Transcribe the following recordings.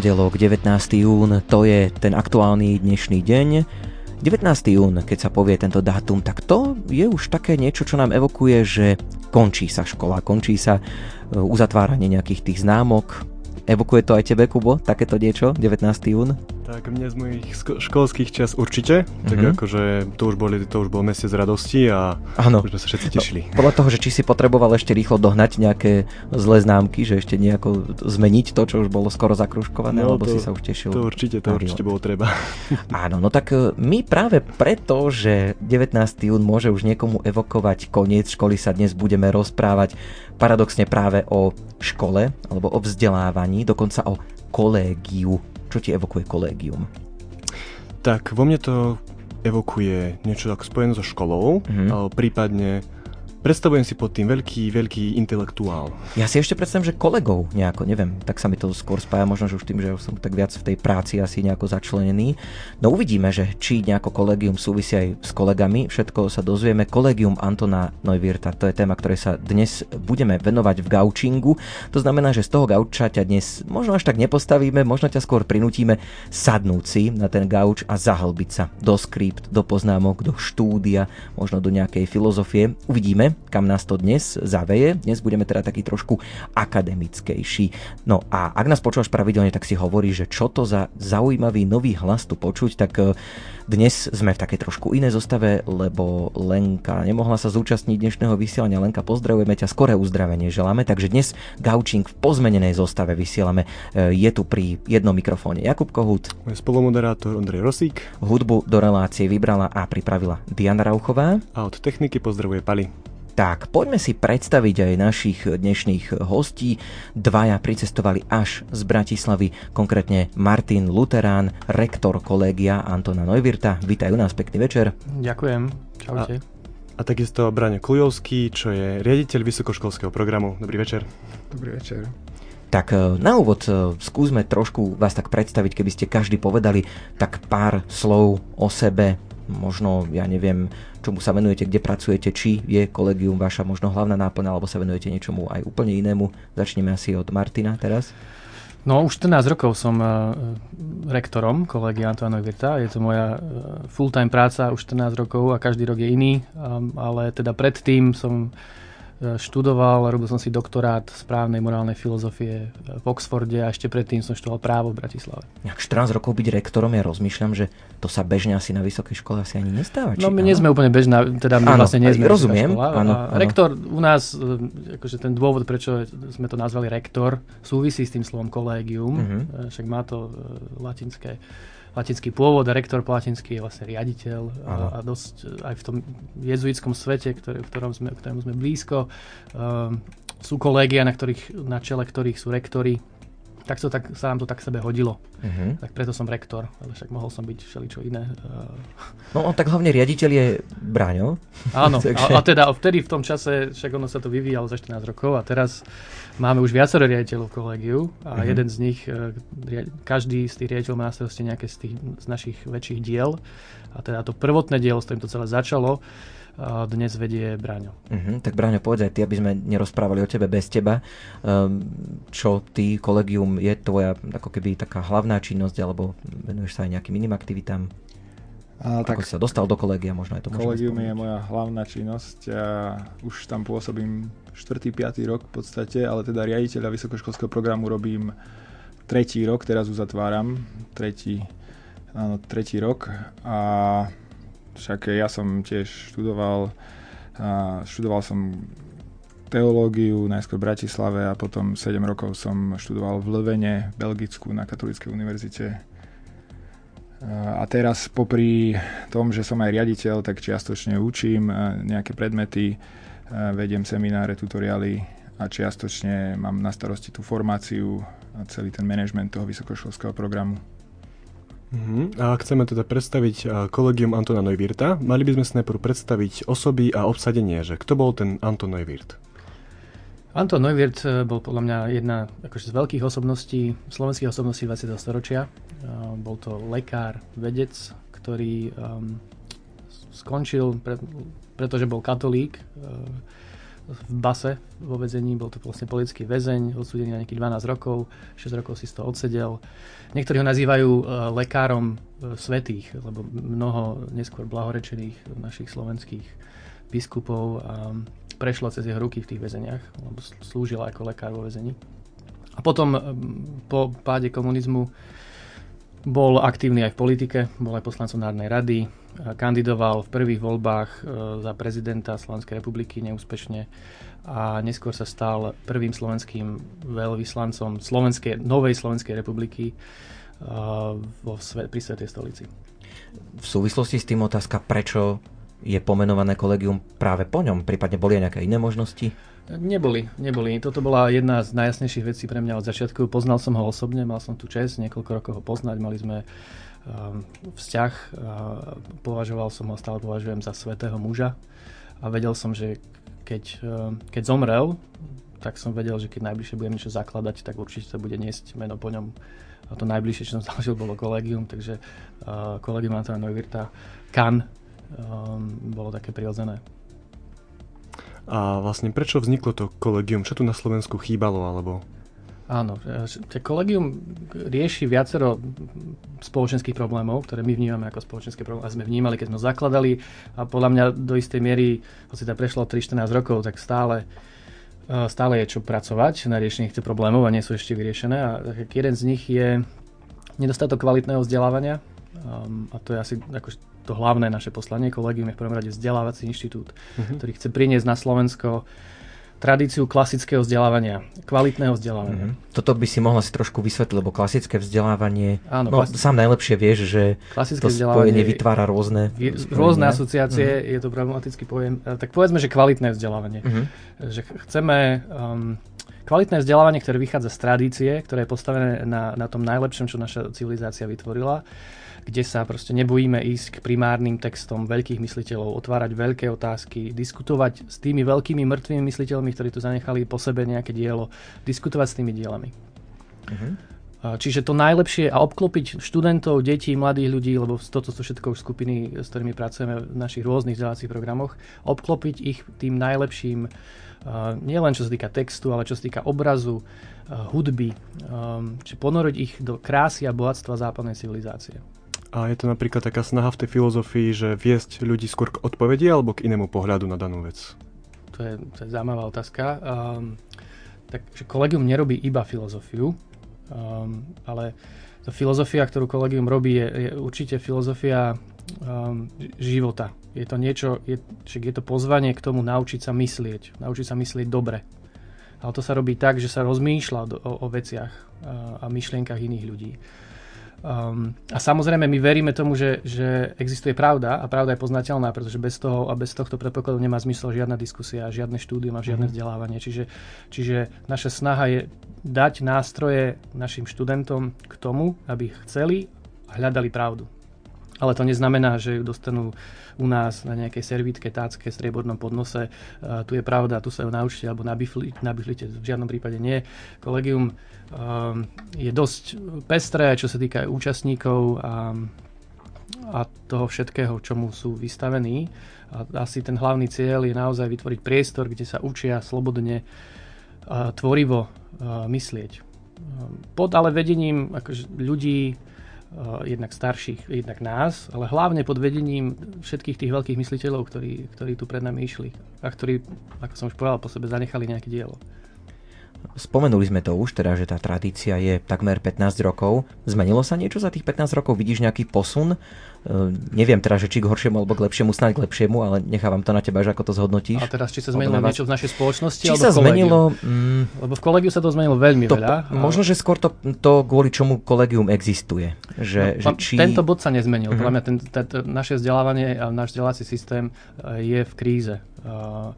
pondelok 19. jún, to je ten aktuálny dnešný deň. 19. jún, keď sa povie tento dátum, tak to je už také niečo, čo nám evokuje, že končí sa škola, končí sa e, uzatváranie nejakých tých známok. Evokuje to aj tebe, Kubo, takéto niečo, 19. jún? Tak mne z mojich školských čas určite, mm-hmm. tak mhm. akože to už, boli, to už bol mesiac radosti a ano. už sme sa všetci tešili. No, podľa toho, že či si potreboval ešte rýchlo dohnať nejaké zlé známky, že ešte nejako zmeniť to, čo už bolo skoro zakruškované, no, alebo to, si sa už tešil. To určite, to určite bolo treba. Áno, no tak e, my práve preto, že 19. jún môže už niekomu evokovať koniec školy, sa dnes budeme rozprávať paradoxne práve o škole, alebo o vzdelávaní, dokonca o kolégiu čo ti evokuje kolégium? Tak, vo mne to evokuje niečo tak spojené so školou, mm-hmm. prípadne Predstavujem si pod tým veľký, veľký intelektuál. Ja si ešte predstavím, že kolegov nejako, neviem, tak sa mi to skôr spája, možno, že už tým, že som tak viac v tej práci asi nejako začlenený. No uvidíme, že či nejako kolegium súvisí aj s kolegami, všetko sa dozvieme. Kolegium Antona Neuwirta, to je téma, ktorej sa dnes budeme venovať v gaučingu. To znamená, že z toho gauča ťa dnes možno až tak nepostavíme, možno ťa skôr prinútime sadnúť si na ten gauč a zahlbiť sa do skript, do poznámok, do štúdia, možno do nejakej filozofie. Uvidíme kam nás to dnes zaveje. Dnes budeme teda taký trošku akademickejší. No a ak nás počúvaš pravidelne, tak si hovorí, že čo to za zaujímavý nový hlas tu počuť, tak e, dnes sme v takej trošku inej zostave, lebo Lenka nemohla sa zúčastniť dnešného vysielania. Lenka, pozdravujeme ťa, skoré uzdravenie želáme, takže dnes Gaučing v pozmenenej zostave vysielame. E, je tu pri jednom mikrofóne Jakub Kohut. Spolumoderátor Ondrej Rosík. Hudbu do relácie vybrala a pripravila Diana Rauchová. A od techniky pozdravuje Pali. Tak, poďme si predstaviť aj našich dnešných hostí. Dvaja pricestovali až z Bratislavy, konkrétne Martin Luterán, rektor kolégia Antona Neuwirta. Vítajú nás, pekný večer. Ďakujem, čaute. A, a takisto Braňo Kujovský, čo je riaditeľ vysokoškolského programu. Dobrý večer. Dobrý večer. Tak e, na úvod e, skúsme trošku vás tak predstaviť, keby ste každý povedali tak pár slov o sebe, možno, ja neviem, čomu sa venujete, kde pracujete, či je kolegium vaša možno hlavná náplň, alebo sa venujete niečomu aj úplne inému. Začneme asi od Martina teraz. No už 14 rokov som uh, rektorom kolegia Antoana Virta. Je to moja uh, full-time práca už 14 rokov a každý rok je iný. Um, ale teda predtým som študoval, robil som si doktorát správnej morálnej filozofie v Oxforde a ešte predtým som študoval právo v Bratislave. Jak 14 rokov byť rektorom, ja rozmýšľam, že to sa bežne asi na vysokej škole asi ani nestáva. Či, no my áno? nie sme úplne bežná, teda my ano, vlastne nie sme rozumiem, škola. Áno, áno. Rektor u nás, e, akože ten dôvod, prečo sme to nazvali rektor, súvisí s tým slovom kolégium, uh-huh. však má to e, latinské latinský pôvod a rektor po latinsky je vlastne riaditeľ a, a dosť aj v tom jezuitskom svete, ktorý, v ktorom sme, ktorému sme blízko, um, sú kolégia, na, ktorých, na čele ktorých sú rektory, tak, to, tak sa nám to tak sebe hodilo. Uh-huh. Tak preto som rektor, ale však mohol som byť všeličo iné. No tak hlavne riaditeľ je Bráňo. Áno, Takže... a, a teda vtedy v tom čase, však ono sa to vyvíjalo za 14 rokov a teraz máme už viacero riaditeľov v kolégiu a uh-huh. jeden z nich, e, každý z tých riaditeľov má na starosti nejaké z, tých, z našich väčších diel a teda to prvotné dielo, s ktorým to celé začalo, dnes vedie Bráňo. Uh-huh. Tak Bráňo, povedz aj ty, aby sme nerozprávali o tebe bez teba. Um, čo ty, kolegium, je tvoja ako keby taká hlavná činnosť, alebo venuješ sa aj nejakým iným aktivitám? A, tak, Ako si sa dostal do kolegia, možno je to Kolegium je moja hlavná činnosť a už tam pôsobím 4. 5. rok v podstate, ale teda riaditeľa vysokoškolského programu robím tretí rok, teraz uzatváram tretí, áno, tretí rok a však ja som tiež študoval, študoval som teológiu, najskôr v Bratislave a potom 7 rokov som študoval v Levene, Belgicku na Katolíckej univerzite a teraz popri tom, že som aj riaditeľ, tak čiastočne učím nejaké predmety, vediem semináre, tutoriály a čiastočne mám na starosti tú formáciu a celý ten manažment toho vysokoškolského programu. Uh-huh. A chceme teda predstaviť kolegium Antona Neuwirta, mali by sme si najprv predstaviť osoby a obsadenie, že kto bol ten Anton Neuwirth? Anton Neuwirth eh, bol podľa mňa jedna akože z veľkých osobností, slovenských osobností 20. storočia. Bol to lekár, vedec, ktorý um, skončil, pre, pretože bol katolík, uh, v base vo vezení, bol to vlastne politický väzeň, odsúdený na nejakých 12 rokov, 6 rokov si z odsedel. Niektorí ho nazývajú uh, lekárom uh, svetých, lebo mnoho neskôr blahorečených našich slovenských biskupov prešlo cez jeho ruky v tých väzeniach, lebo slúžil ako lekár vo väzení. A potom po páde komunizmu bol aktívny aj v politike, bol aj poslancom Národnej rady, kandidoval v prvých voľbách uh, za prezidenta Slovenskej republiky neúspešne a neskôr sa stal prvým slovenským veľvyslancom Slovenskej, Novej Slovenskej republiky uh, vo, pri Svetej stolici. V súvislosti s tým otázka, prečo je pomenované kolegium práve po ňom? Prípadne boli aj nejaké iné možnosti? Neboli, neboli. Toto bola jedna z najjasnejších vecí pre mňa od začiatku. Poznal som ho osobne, mal som tu čest niekoľko rokov ho poznať, mali sme um, vzťah, uh, považoval som ho, stále považujem za svetého muža a vedel som, že keď, uh, keď zomrel, tak som vedel, že keď najbližšie budem niečo zakladať, tak určite to bude niesť meno po ňom. A to najbližšie, čo som založil, bolo kolegium, takže uh, kolegium Antona Neuwirta Kan um, bolo také prirodzené. A vlastne prečo vzniklo to kolegium? Čo tu na Slovensku chýbalo? Alebo... Áno, to kolegium rieši viacero spoločenských problémov, ktoré my vnímame ako spoločenské problémy a sme vnímali, keď sme zakladali a podľa mňa do istej miery, hoci to prešlo 3-14 rokov, tak stále, e, stále je čo pracovať na riešení týchto problémov a nie sú ešte vyriešené. A jeden z nich je nedostatok kvalitného vzdelávania um, a to je asi ako to hlavné naše poslanie. Kolegium je v prvom rade vzdelávací inštitút, uh-huh. ktorý chce priniesť na Slovensko tradíciu klasického vzdelávania, kvalitného vzdelávania. Mm-hmm. Toto by si mohla si trošku vysvetliť, lebo klasické vzdelávanie, Áno, no, klasi- sám najlepšie vieš, že klasické to spojenie vytvára rôzne... Je, rôzne asociácie, mm-hmm. je to problematický pojem. E, tak povedzme, že kvalitné vzdelávanie. Mm-hmm. Že chceme um, kvalitné vzdelávanie, ktoré vychádza z tradície, ktoré je postavené na, na tom najlepšom, čo naša civilizácia vytvorila kde sa proste nebojíme ísť k primárnym textom veľkých mysliteľov, otvárať veľké otázky, diskutovať s tými veľkými mŕtvými mysliteľmi, ktorí tu zanechali po sebe nejaké dielo, diskutovať s tými dielami. Uh-huh. Čiže to najlepšie a obklopiť študentov, detí, mladých ľudí, lebo toto sú všetko už skupiny, s ktorými pracujeme v našich rôznych vzdelávacích programoch, obklopiť ich tým najlepším, uh, nielen čo sa týka textu, ale čo sa týka obrazu, hudby, či ponoriť ich do krásy a bohatstva západnej civilizácie. A je to napríklad taká snaha v tej filozofii, že viesť ľudí skôr k odpovedi alebo k inému pohľadu na danú vec? To je, to je zaujímavá otázka. Um, takže kolegium nerobí iba filozofiu, um, ale tá filozofia, ktorú kolegium robí, je, je určite filozofia um, života. Je to niečo, je, je to pozvanie k tomu naučiť sa myslieť, naučiť sa myslieť dobre. Ale to sa robí tak, že sa rozmýšľa o, o veciach a, a myšlienkach iných ľudí. Um, a samozrejme my veríme tomu, že, že existuje pravda a pravda je poznateľná, pretože bez toho a bez tohto predpokladu nemá zmysel žiadna diskusia, žiadne štúdium a žiadne mm. vzdelávanie. Čiže, čiže naša snaha je dať nástroje našim študentom k tomu, aby chceli a hľadali pravdu. Ale to neznamená, že ju dostanú u nás na nejakej servítke, tácke, striebornom podnose. Uh, tu je pravda, tu sa ju naučite, alebo na biflite. V žiadnom prípade nie. Kolegium Ehm, je dosť pestré, čo sa týka účastníkov a, a toho všetkého, čomu sú vystavení. A asi ten hlavný cieľ je naozaj vytvoriť priestor, kde sa učia slobodne, a tvorivo a myslieť. Pod ale vedením akože ľudí, jednak starších, jednak nás, ale hlavne pod vedením všetkých tých veľkých mysliteľov, ktorí, ktorí tu pred nami išli a ktorí, ako som už povedal, po sebe zanechali nejaké dielo. Spomenuli sme to už, teda, že tá tradícia je takmer 15 rokov. Zmenilo sa niečo za tých 15 rokov? Vidíš nejaký posun? Uh, neviem teda, že či k horšiemu alebo k lepšiemu, snáď k lepšiemu, ale nechávam to na teba, že ako to zhodnotíš. A teraz, či sa zmenilo niečo v našej spoločnosti? Či sa zmenilo... Mm, Lebo v kolegiu sa to zmenilo veľmi to, veľa. Možno, že skôr to, to kvôli čomu kolegium existuje. Že, no, že či... Tento bod sa nezmenil. Uh-huh. Podľa mňa ten, ten, ten, naše vzdelávanie a náš vzdelávací systém eh, je v kríze. Uh,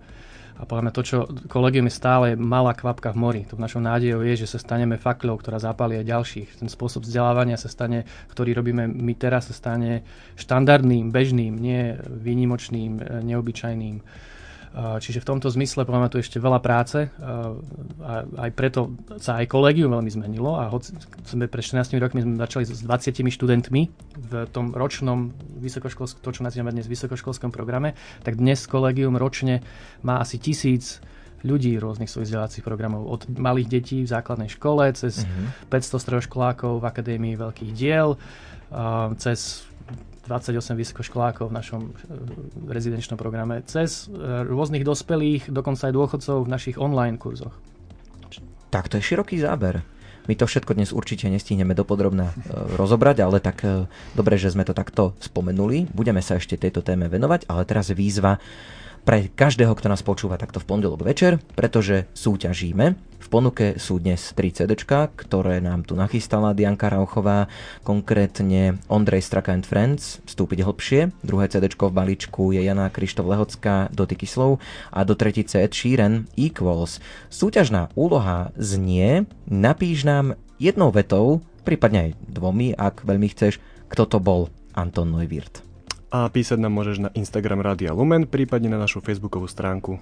a podľa mňa to, čo kolegium je stále malá kvapka v mori. To našou nádejou je, že sa staneme fakľou, ktorá zapáli ďalších. Ten spôsob vzdelávania sa stane, ktorý robíme my teraz, sa stane štandardným, bežným, nie výnimočným, neobyčajným. Čiže v tomto zmysle máme tu ešte veľa práce a aj preto sa aj kolegium veľmi zmenilo a hoci sme pred 14 rokmi sme začali s 20 študentmi v tom ročnom vysokoškolskom, to čo nazývame dnes vysokoškolskom programe, tak dnes kolegium ročne má asi tisíc ľudí rôznych svojich vzdelávacích programov. Od malých detí v základnej škole, cez uh-huh. 500 stredoškolákov v Akadémii veľkých diel, cez 28 vysokoškolákov v našom e, rezidenčnom programe, cez e, rôznych dospelých, dokonca aj dôchodcov v našich online kurzoch. Tak to je široký záber. My to všetko dnes určite nestihneme dopodrobne e, rozobrať, ale tak dobre, že sme to takto spomenuli. Budeme sa ešte tejto téme venovať, ale teraz výzva pre každého, kto nás počúva takto v pondelok večer, pretože súťažíme. V ponuke sú dnes 3 CD, ktoré nám tu nachystala Dianka Rauchová, konkrétne Ondrej Straka and Friends, vstúpiť hlbšie. Druhé CD v balíčku je Jana Krištof Lehocká, Dotyky slov a do tretice Ed Sheeran, Equals. Súťažná úloha znie, napíš nám jednou vetou, prípadne aj dvomi, ak veľmi chceš, kto to bol Anton Neuwirth a písať nám môžeš na Instagram Rádia Lumen, prípadne na našu facebookovú stránku.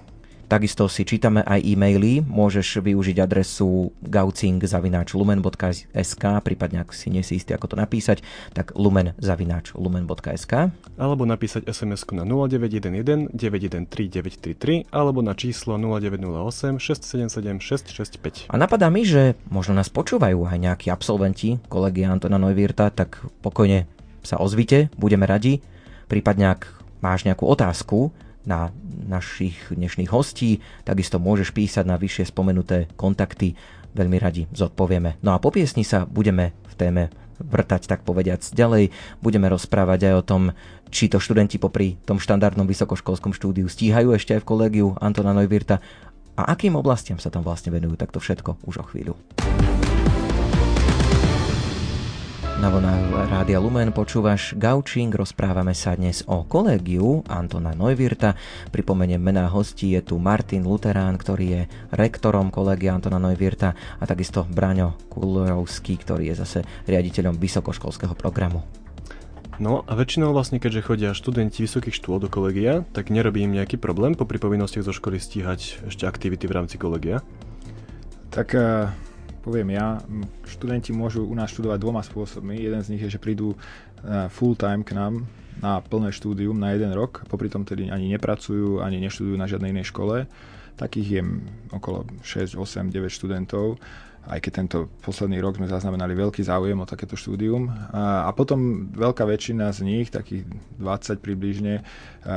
Takisto si čítame aj e-maily, môžeš využiť adresu gaucing.lumen.sk, prípadne ak si nie si istý, ako to napísať, tak lumen.lumen.sk. Alebo napísať sms na 0911 913 933 alebo na číslo 0908 677 665. A napadá mi, že možno nás počúvajú aj nejakí absolventi kolegia Antona Neuwirta, tak pokojne sa ozvite, budeme radi. Prípadne ak máš nejakú otázku na našich dnešných hostí, takisto môžeš písať na vyššie spomenuté kontakty. Veľmi radi zodpovieme. No a po piesni sa budeme v téme vrtať, tak povediac, ďalej. Budeme rozprávať aj o tom, či to študenti popri tom štandardnom vysokoškolskom štúdiu stíhajú ešte aj v kolégiu Antona Neuwirta a akým oblastiam sa tam vlastne venujú, tak to všetko už o chvíľu. Na vlnách Rádia Lumen počúvaš Gaučing, rozprávame sa dnes o kolégiu Antona Neuwirta. Pripomeniem mená hostí, je tu Martin Luterán, ktorý je rektorom kolégia Antona Neuwirta a takisto Braňo Kulovský, ktorý je zase riaditeľom vysokoškolského programu. No a väčšinou vlastne, keďže chodia študenti vysokých škôl do kolegia, tak nerobí im nejaký problém po povinnostiach zo školy stíhať ešte aktivity v rámci kolegia? Tak uh poviem ja, študenti môžu u nás študovať dvoma spôsobmi. Jeden z nich je, že prídu e, full time k nám na plné štúdium na jeden rok, popri tom tedy ani nepracujú, ani neštudujú na žiadnej inej škole. Takých je okolo 6, 8, 9 študentov aj keď tento posledný rok sme zaznamenali veľký záujem o takéto štúdium. A, potom veľká väčšina z nich, takých 20 približne, e,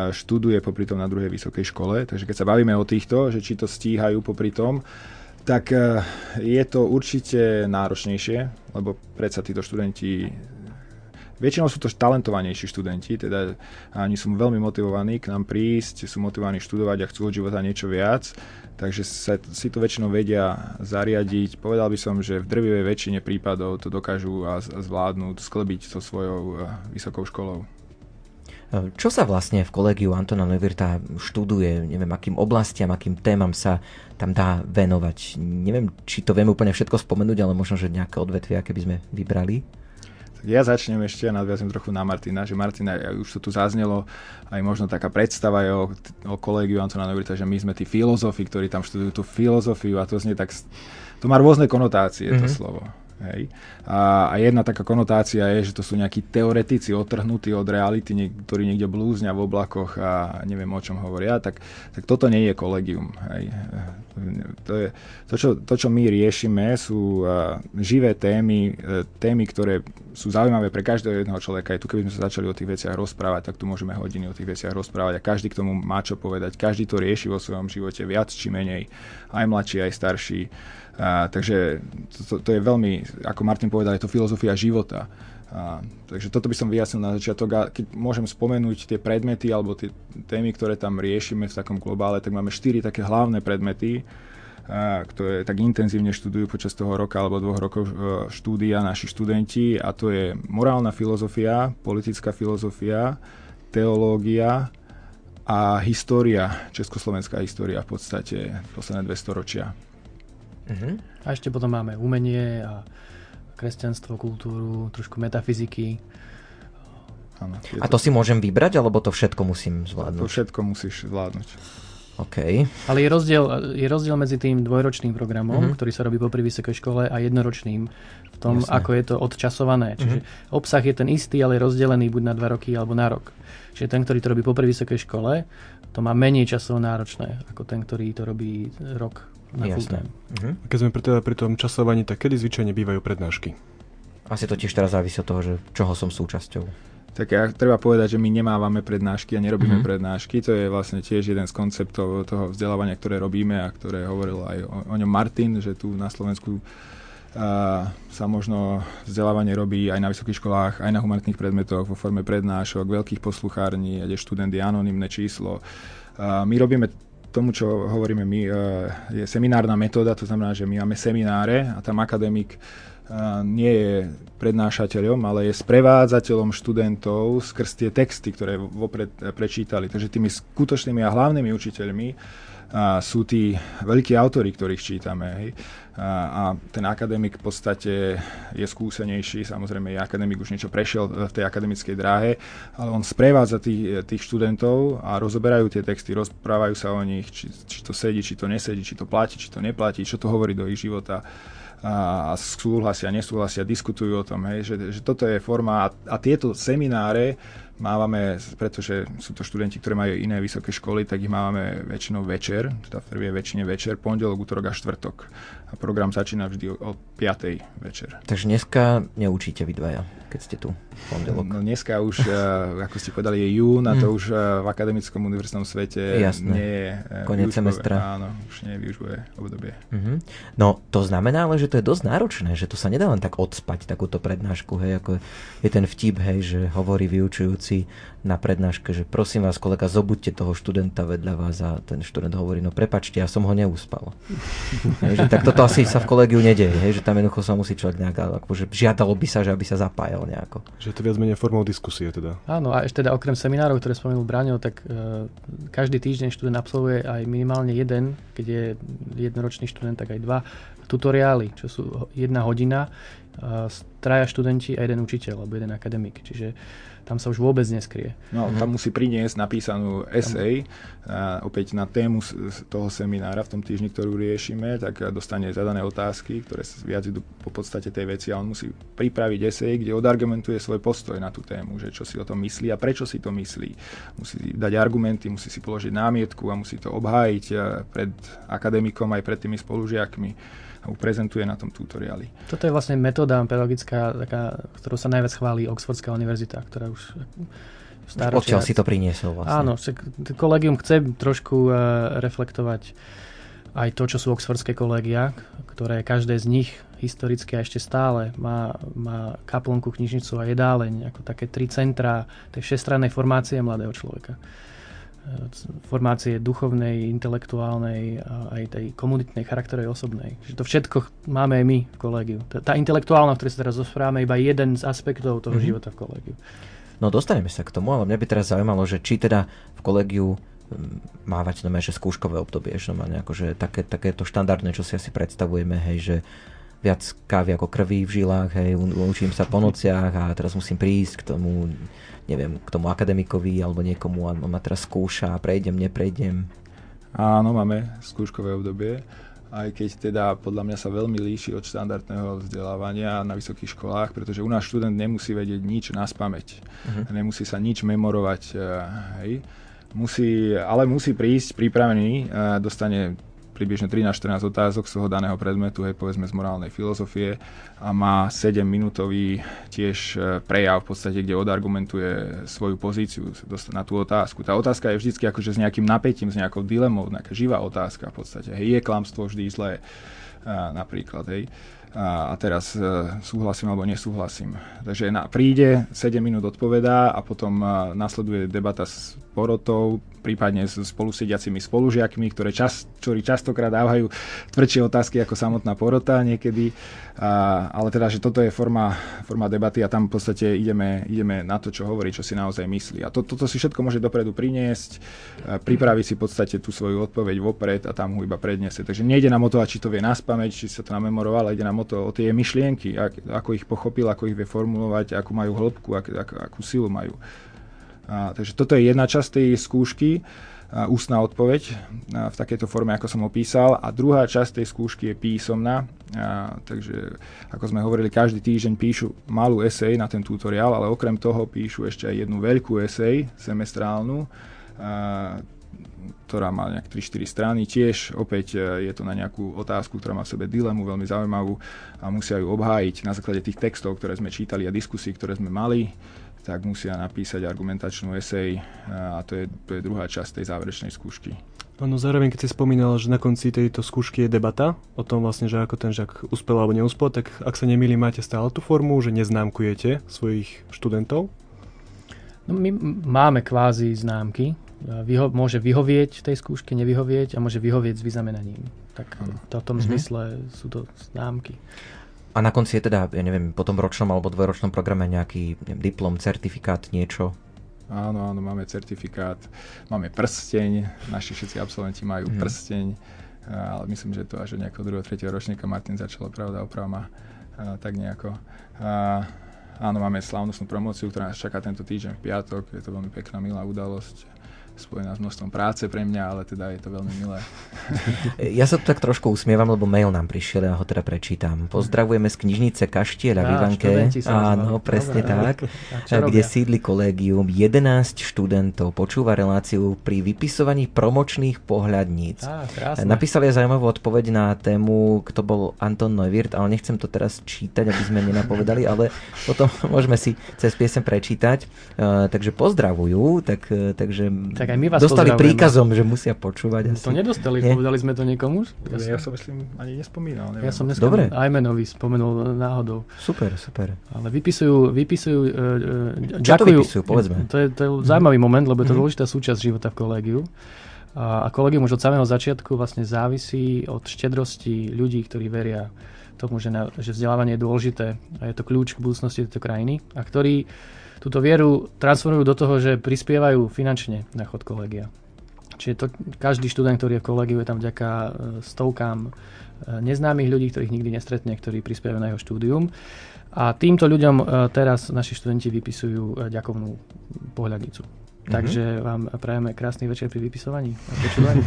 študuje popri tom na druhej vysokej škole. Takže keď sa bavíme o týchto, že či to stíhajú popri tom, tak eh, je to určite náročnejšie, lebo predsa títo študenti Väčšinou sú to talentovanejší študenti, teda oni sú veľmi motivovaní k nám prísť, sú motivovaní študovať a chcú od života niečo viac, takže sa, si to väčšinou vedia zariadiť. Povedal by som, že v drvivej väčšine prípadov to dokážu a zvládnuť sklbiť so svojou eh, vysokou školou. Čo sa vlastne v kolegiu Antona Neuwirta študuje? Neviem, akým oblastiam, akým témam sa tam dá venovať. Neviem, či to vieme úplne všetko spomenúť, ale možno, že nejaké odvetvia, keby sme vybrali. Ja začnem ešte a nadviazem trochu na Martina, že Martina, už to tu zaznelo, aj možno taká predstava je o, o kolegiu Antona Neuwirta, že my sme tí filozofi, ktorí tam študujú tú filozofiu a to znie tak, to má rôzne konotácie, mm-hmm. to mhm. slovo. Hej. A, a jedna taká konotácia je, že to sú nejakí teoretici otrhnutí od reality, ktorí niekde blúznia v oblakoch a neviem o čom hovoria, tak, tak toto nie je kolegium. Hej. To, je, to, čo, to, čo my riešime, sú uh, živé témy, uh, témy, ktoré sú zaujímavé pre každého jedného človeka. Aj tu, keby sme sa začali o tých veciach rozprávať, tak tu môžeme hodiny o tých veciach rozprávať a každý k tomu má čo povedať. Každý to rieši vo svojom živote viac či menej, aj mladší, aj starší. A, takže to, to je veľmi, ako Martin povedal, je to filozofia života. A, takže toto by som vyjasnil na začiatok a keď môžem spomenúť tie predmety alebo tie témy, ktoré tam riešime v takom globále, tak máme štyri také hlavné predmety, a, ktoré tak intenzívne študujú počas toho roka alebo dvoch rokov e, štúdia naši študenti a to je morálna filozofia, politická filozofia, teológia a história, československá história v podstate posledné dve storočia. Uh-huh. A ešte potom máme umenie a kresťanstvo, kultúru, trošku metafyziky. Ano, a to, to si môžem vybrať, alebo to všetko musím zvládnuť? To všetko musíš zvládnuť. Okay. Ale je rozdiel, je rozdiel medzi tým dvojročným programom, uh-huh. ktorý sa robí popri vysokej škole a jednoročným v tom, Jasne. ako je to odčasované. Čiže uh-huh. obsah je ten istý, ale je rozdelený buď na dva roky alebo na rok. Čiže ten, ktorý to robí popri vysokej škole, to má menej časovo náročné ako ten, ktorý to robí rok na Jasne. Uh-huh. Keď sme pri, teda pri tom časovaní, tak kedy zvyčajne bývajú prednášky? Asi to tiež teraz závisí od toho, že čoho som súčasťou. Tak ja, treba povedať, že my nemávame prednášky a nerobíme mm-hmm. prednášky. To je vlastne tiež jeden z konceptov toho vzdelávania, ktoré robíme a ktoré hovoril aj o, o ňom Martin, že tu na Slovensku a sa možno vzdelávanie robí aj na vysokých školách, aj na humanitných predmetoch vo forme prednášok, veľkých posluchární, kde študent je anonimné číslo. A my robíme tomu, čo hovoríme my, je seminárna metóda, to znamená, že my máme semináre a tam akademik nie je prednášateľom, ale je sprevádzateľom študentov skrz tie texty, ktoré vopred prečítali. Takže tými skutočnými a hlavnými učiteľmi sú tí veľkí autory, ktorých čítame. Hej. A, ten akademik v podstate je skúsenejší, samozrejme je akademik už niečo prešiel v tej akademickej dráhe, ale on sprevádza tých, tých študentov a rozoberajú tie texty, rozprávajú sa o nich, či, či to sedí, či to nesedí, či to platí, či to neplatí, čo to hovorí do ich života a súhlasia, nesúhlasia, diskutujú o tom, hej, že, že toto je forma a, a tieto semináre mávame, pretože sú to študenti, ktorí majú iné vysoké školy, tak ich máme väčšinou večer, teda v prvej väčšine večer, pondelok, útorok a štvrtok. A program začína vždy o 5. večer. Takže dneska neučíte vy dvaja keď ste tu pondelok? No dneska už, eh, ako ste povedali, je jún a to mm. už eh, v akademickom univerzitnom svete Jasné. nie je eh, Konec semestra. Áno, už nie je výučbové obdobie. Mm-hmm. No to znamená ale, že to je dosť náročné, že to sa nedá len tak odspať, takúto prednášku, hej, ako je ten vtip, hej, že hovorí vyučujúci na prednáške, že prosím vás, kolega, zobuďte toho študenta vedľa vás a ten študent hovorí, no prepačte, ja som ho neúspal. hej, že tak toto asi sa v kolegiu nedeje, hej, že tam jednoducho sa musí človek nejak, akože žiadalo by sa, že aby sa zapájal nejako. Že je to viac menej formou diskusie teda. Áno, a ešte teda okrem seminárov, ktoré spomenul Braňo, tak uh, každý týždeň študent absolvuje aj minimálne jeden, keď je jednoročný študent, tak aj dva tutoriály, čo sú jedna hodina, uh, traja študenti a jeden učiteľ, alebo jeden akademik. Čiže tam sa už vôbec neskrie. No, tam musí priniesť napísanú esej, a opäť na tému toho seminára v tom týždni, ktorú riešime, tak dostane zadané otázky, ktoré sa viac idú po podstate tej veci a on musí pripraviť esej, kde odargumentuje svoj postoj na tú tému, že čo si o tom myslí a prečo si to myslí. Musí dať argumenty, musí si položiť námietku a musí to obhájiť pred akademikom aj pred tými spolužiakmi prezentuje na tom tutoriáli. Toto je vlastne metóda pedagogická, taká, ktorú sa najviac chválí Oxfordská univerzita, ktorá už stáročia... Odkiaľ si to priniesol vlastne. Áno, kolegium chce trošku uh, reflektovať aj to, čo sú oxfordské kolegia, ktoré každé z nich historicky a ešte stále má, má kaplnku, knižnicu a jedáleň, ako také tri centrá tej všestrannej formácie mladého človeka formácie duchovnej, intelektuálnej a aj tej komunitnej, charakterovej, osobnej. Že to všetko máme aj my v kolégiu. Tá, tá intelektuálna, o ktorej sa teraz rozprávame, iba jeden z aspektov toho mm-hmm. života v kolégiu. No dostaneme sa k tomu, ale mňa by teraz zaujímalo, že či teda v kolégiu mm, mávať no že skúškové obdobie, že no akože také, takéto štandardné, čo si asi predstavujeme, hej, že viac kávy ako krví v žilách, hej, učím sa po nociach a teraz musím prísť k tomu neviem, k tomu akademikovi alebo niekomu a ma teraz skúša, prejdem, neprejdem. Áno, máme skúškové obdobie, aj keď teda podľa mňa sa veľmi líši od štandardného vzdelávania na vysokých školách, pretože u nás študent nemusí vedieť nič na spameť, uh-huh. nemusí sa nič memorovať, eh, hej. Musí, ale musí prísť pripravený, eh, dostane približne 13-14 otázok z toho daného predmetu, hej, povedzme z morálnej filozofie a má 7-minútový tiež e, prejav v podstate, kde odargumentuje svoju pozíciu na tú otázku. Tá otázka je vždy akože s nejakým napätím, s nejakou dilemou, nejaká živá otázka v podstate. Hej, je klamstvo vždy zlé, a, napríklad, hej. A, a teraz e, súhlasím alebo nesúhlasím. Takže na, príde, 7 minút odpovedá a potom a, nasleduje debata s porotou, prípadne s spolusediacimi spolužiakmi, ktoré čas, ktorí častokrát dávajú tvrdšie otázky ako samotná porota niekedy. A, ale teda, že toto je forma, forma debaty a tam v podstate ideme, ideme na to, čo hovorí, čo si naozaj myslí. A to, toto si všetko môže dopredu priniesť, pripraviť si v podstate tú svoju odpoveď vopred a tam ho iba predniesie. Takže nejde nám o to, či to vie naspamäť, či sa to namemoroval, ide nám o to, o tie myšlienky, ako ich pochopil, ako ich vie formulovať, akú majú hĺbku, ak, ak, akú silu majú. A, takže toto je jedna časť tej skúšky. ústna odpoveď v takejto forme, ako som opísal. A druhá časť tej skúšky je písomná, takže ako sme hovorili, každý týždeň píšu malú esej na ten tutoriál, ale okrem toho píšu ešte aj jednu veľkú esej semestrálnu, ktorá má nejak 3-4 strany. Tiež opäť e, je to na nejakú otázku, ktorá má v sebe dilemu veľmi zaujímavú a musia ju obhájiť na základe tých textov, ktoré sme čítali a diskusí, ktoré sme mali tak musia napísať argumentačnú esej a to je, to je druhá časť tej záverečnej skúšky. Áno, zároveň keď si spomínal, že na konci tejto skúšky je debata o tom vlastne, že ako ten žiak uspel alebo neúspel, tak ak sa nemýlim, máte stále tú formu, že neznámkujete svojich študentov? No my máme kvázi známky. Vyho- môže vyhovieť tej skúške, nevyhovieť a môže vyhovieť s vyznamenaním. Tak to v tom mm-hmm. zmysle sú to známky. A na konci je teda, ja neviem, po tom ročnom alebo dvojročnom programe nejaký neviem, diplom, certifikát, niečo? Áno, áno, máme certifikát, máme prsteň, naši všetci absolventi majú mm. prsteň, ale myslím, že to až od nejakého druhého, tretieho ročníka Martin začal, pravda, oprava tak nejako. A, áno, máme slávnostnú promociu, ktorá nás čaká tento týždeň v piatok, je to veľmi pekná, milá udalosť spojená s množstvom práce pre mňa, ale teda je to veľmi milé. Ja sa tu tak trošku usmievam, lebo mail nám prišiel, ja ho teda prečítam. Pozdravujeme z knižnice Kaštieľa v Ivanke. Áno, presne Dobre. tak. Kde sídli kolégium. 11 študentov počúva reláciu pri vypisovaní promočných pohľadníc. Á, Napísali zaujímavú odpoveď na tému, kto bol Anton Neuwirth, ale nechcem to teraz čítať, aby sme nenapovedali, ale potom môžeme si cez piesem prečítať. Uh, takže pozdravujú, tak, takže tak aj my vás Dostali príkazom, že musia počúvať. Asi. To nedostali, Nie? povedali sme to niekomu? Ja, ja som myslím ani nespomínal. Neviem. Ja som dneska Dobre. aj menový spomenul náhodou. Super, super. Ale vypisujú, vypisujú uh, Čo ďakujú, to vypisujú, povedzme? To je, to je zaujímavý moment, lebo je to mm-hmm. dôležitá súčasť života v kolégiu. A, a kolegium už od samého začiatku vlastne závisí od štedrosti ľudí, ktorí veria tomu, že, na, že vzdelávanie je dôležité a je to kľúč k budúcnosti tejto krajiny a ktorí túto vieru transformujú do toho, že prispievajú finančne na chod kolegia. Čiže to, každý študent, ktorý je v kolegiu, je tam vďaka e, stovkám e, neznámych ľudí, ktorých nikdy nestretne, ktorí prispievajú na jeho štúdium. A týmto ľuďom e, teraz naši študenti vypisujú ďakovnú pohľadnicu. Mm-hmm. Takže vám prajeme krásny večer pri vypisovaní a počúvaní.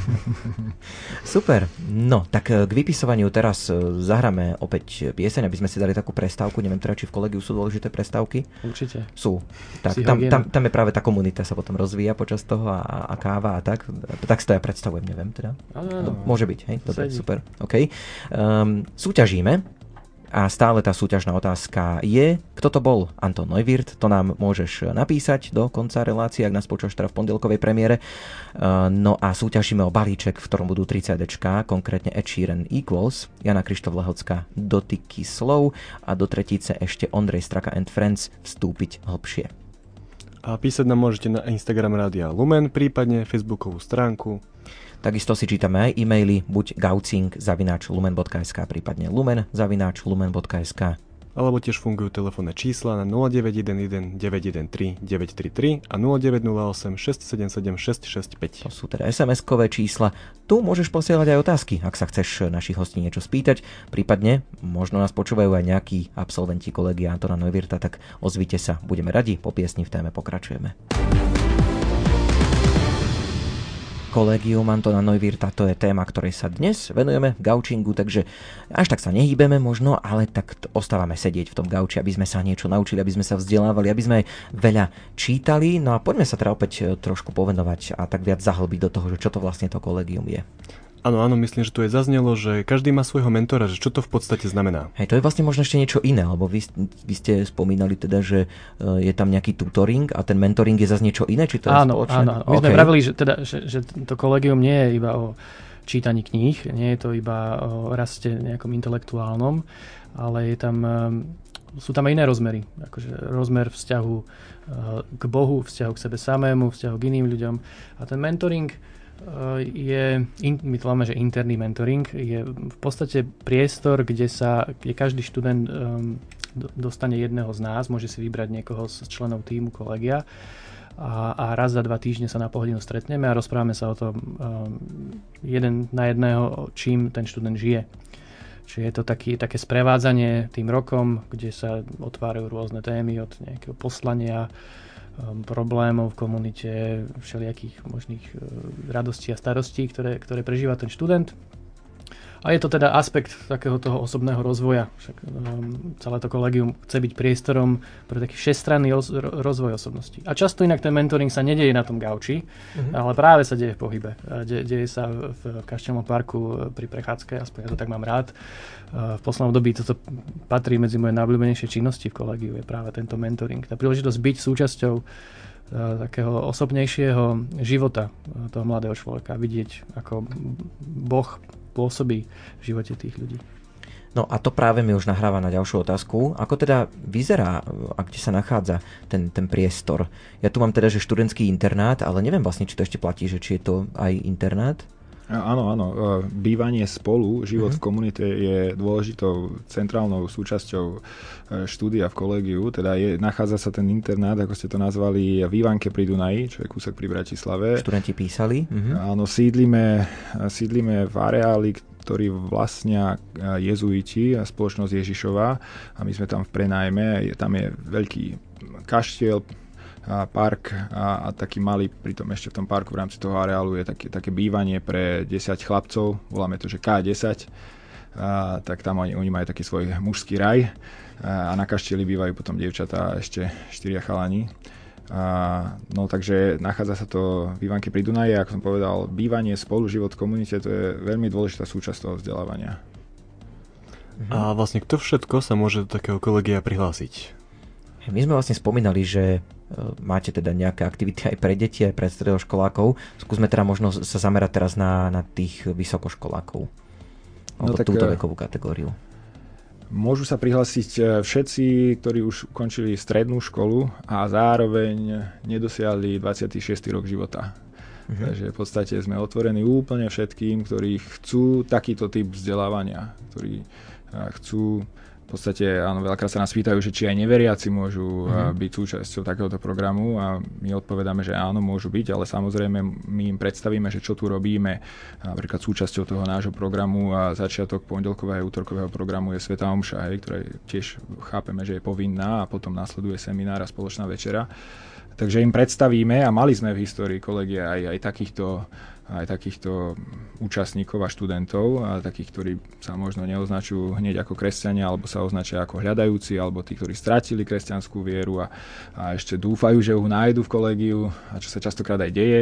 Super. No, tak eh, k vypisovaniu teraz eh, zahráme opäť pieseň, aby sme si dali takú prestávku. Neviem teda, či v kolegiu sú dôležité prestávky. Určite. Sú. Tak, tam, tam, tam, je práve tá komunita sa potom rozvíja počas toho a, a káva a tak. Tak si to ja predstavujem, neviem teda. Ano, ano. Môže byť, hej? Dobre, super. OK. Um, súťažíme a stále tá súťažná otázka je, kto to bol Anton Neuwirth, to nám môžeš napísať do konca relácie, ak nás počúvaš teda v pondelkovej premiére. Uh, no a súťažíme o balíček, v ktorom budú 30 dečka, konkrétne Ed Sheeran Equals, Jana Krištof Lehocka Dotyky slov a do tretice ešte Ondrej Straka and Friends vstúpiť hlbšie. A písať nám môžete na Instagram Rádia Lumen, prípadne Facebookovú stránku Takisto si čítame aj e-maily buď gaucing zavináč lumen.sk, prípadne lumen zavináč lumen.sk alebo tiež fungujú telefónne čísla na 0911 913 933 a 0908 677 665. To sú teda SMS-kové čísla. Tu môžeš posielať aj otázky, ak sa chceš našich hostí niečo spýtať, prípadne možno nás počúvajú aj nejakí absolventi kolegia Antona Neuwirta, tak ozvite sa, budeme radi, po piesni v téme pokračujeme. Kolegium Antona Neuwirta, to je téma, ktorej sa dnes venujeme gaučingu, takže až tak sa nehýbeme možno, ale tak ostávame sedieť v tom gauči, aby sme sa niečo naučili, aby sme sa vzdelávali, aby sme aj veľa čítali. No a poďme sa teda opäť e, trošku povenovať a tak viac zahlbiť do toho, že čo to vlastne to kolegium je. Áno, áno, myslím, že tu je zaznelo, že každý má svojho mentora, že čo to v podstate znamená. Hej, to je vlastne možno ešte niečo iné, lebo vy, vy ste spomínali teda, že uh, je tam nejaký tutoring a ten mentoring je zase niečo iné, či to áno, je spoločné? Áno, my okay. sme pravili, že, teda, že, že to kolegium nie je iba o čítaní kníh, nie je to iba o raste nejakom intelektuálnom, ale je tam, um, sú tam aj iné rozmery. Akože rozmer vzťahu uh, k Bohu, vzťahu k sebe samému, vzťahu k iným ľuďom. A ten mentoring je, my to máme, že interný mentoring, je v podstate priestor, kde sa, kde každý študent um, dostane jedného z nás, môže si vybrať niekoho z členov týmu, kolegia a, a raz za dva týždne sa na pohodinu stretneme a rozprávame sa o tom um, jeden na jedného, čím ten študent žije. Čiže je to taký, také sprevádzanie tým rokom, kde sa otvárajú rôzne témy od nejakého poslania, problémov v komunite, všelijakých možných radostí a starostí, ktoré, ktoré prežíva ten študent. A je to teda aspekt takého toho osobného rozvoja. Však, um, celé to kolegium chce byť priestorom pre taký všestranný roz, rozvoj osobnosti. A často inak ten mentoring sa nedieje na tom gauči, mm-hmm. ale práve sa deje v pohybe. De, deje sa v, v Kaštelnom parku pri prechádzke, aspoň ja to tak mám rád. V poslednom období toto patrí medzi moje najobľúbenejšie činnosti v kolegiu, je práve tento mentoring. Tá príležitosť byť súčasťou takého osobnejšieho života toho mladého človeka. Vidieť, ako Boh pôsobí v živote tých ľudí. No a to práve mi už nahráva na ďalšiu otázku. Ako teda vyzerá, ak sa nachádza ten, ten priestor? Ja tu mám teda, že študentský internát, ale neviem vlastne, či to ešte platí, že či je to aj internát? Áno, áno. E, bývanie spolu, život uh-huh. v komunite je dôležitou centrálnou súčasťou e, štúdia v kolegiu. Teda je, nachádza sa ten internát, ako ste to nazvali, v Ivanke pri Dunaji, čo je kúsok pri Bratislave. Študenti písali. Uh-huh. Áno, sídlime, sídlime v areáli, ktorý vlastnia e, jezuiti a spoločnosť Ježišova a my sme tam v prenajme. Tam je veľký kaštiel, park a, a taký malý, pritom ešte v tom parku v rámci toho areálu je také, také bývanie pre 10 chlapcov, voláme to, že K10, a, tak tam oni, oni majú taký svoj mužský raj a, a na kaštieli bývajú potom dievčatá ešte 4 chalani. A, no takže nachádza sa to v Ivanke pri Dunaji, ako som povedal, bývanie, spolu, život v komunite, to je veľmi dôležitá súčasť toho vzdelávania. A vlastne kto všetko sa môže do takého kolegia prihlásiť? My sme vlastne spomínali, že máte teda nejaké aktivity aj pre deti, aj pre stredoškolákov. Skúsme teda možno sa zamerať teraz na, na tých vysokoškolákov. No tak, túto eh, vekovú kategóriu. Môžu sa prihlásiť eh, všetci, ktorí už ukončili strednú školu a zároveň nedosiahli 26. rok života. Mhm. Takže v podstate sme otvorení úplne všetkým, ktorí chcú takýto typ vzdelávania, ktorí chcú v podstate, áno, veľakrát sa nás pýtajú, že či aj neveriaci môžu mm-hmm. byť súčasťou takéhoto programu a my odpovedáme, že áno, môžu byť, ale samozrejme my im predstavíme, že čo tu robíme. Napríklad súčasťou toho nášho programu a začiatok pondelkového a útorkového programu je Sveta Omša, hej, ktorá tiež chápeme, že je povinná a potom nasleduje seminár a spoločná večera. Takže im predstavíme a mali sme v histórii kolegia aj, aj takýchto aj takýchto účastníkov a študentov, a takých, ktorí sa možno neoznačujú hneď ako kresťania, alebo sa označia ako hľadajúci, alebo tí, ktorí stratili kresťanskú vieru a, a ešte dúfajú, že ju nájdu v kolegiu, a čo sa častokrát aj deje.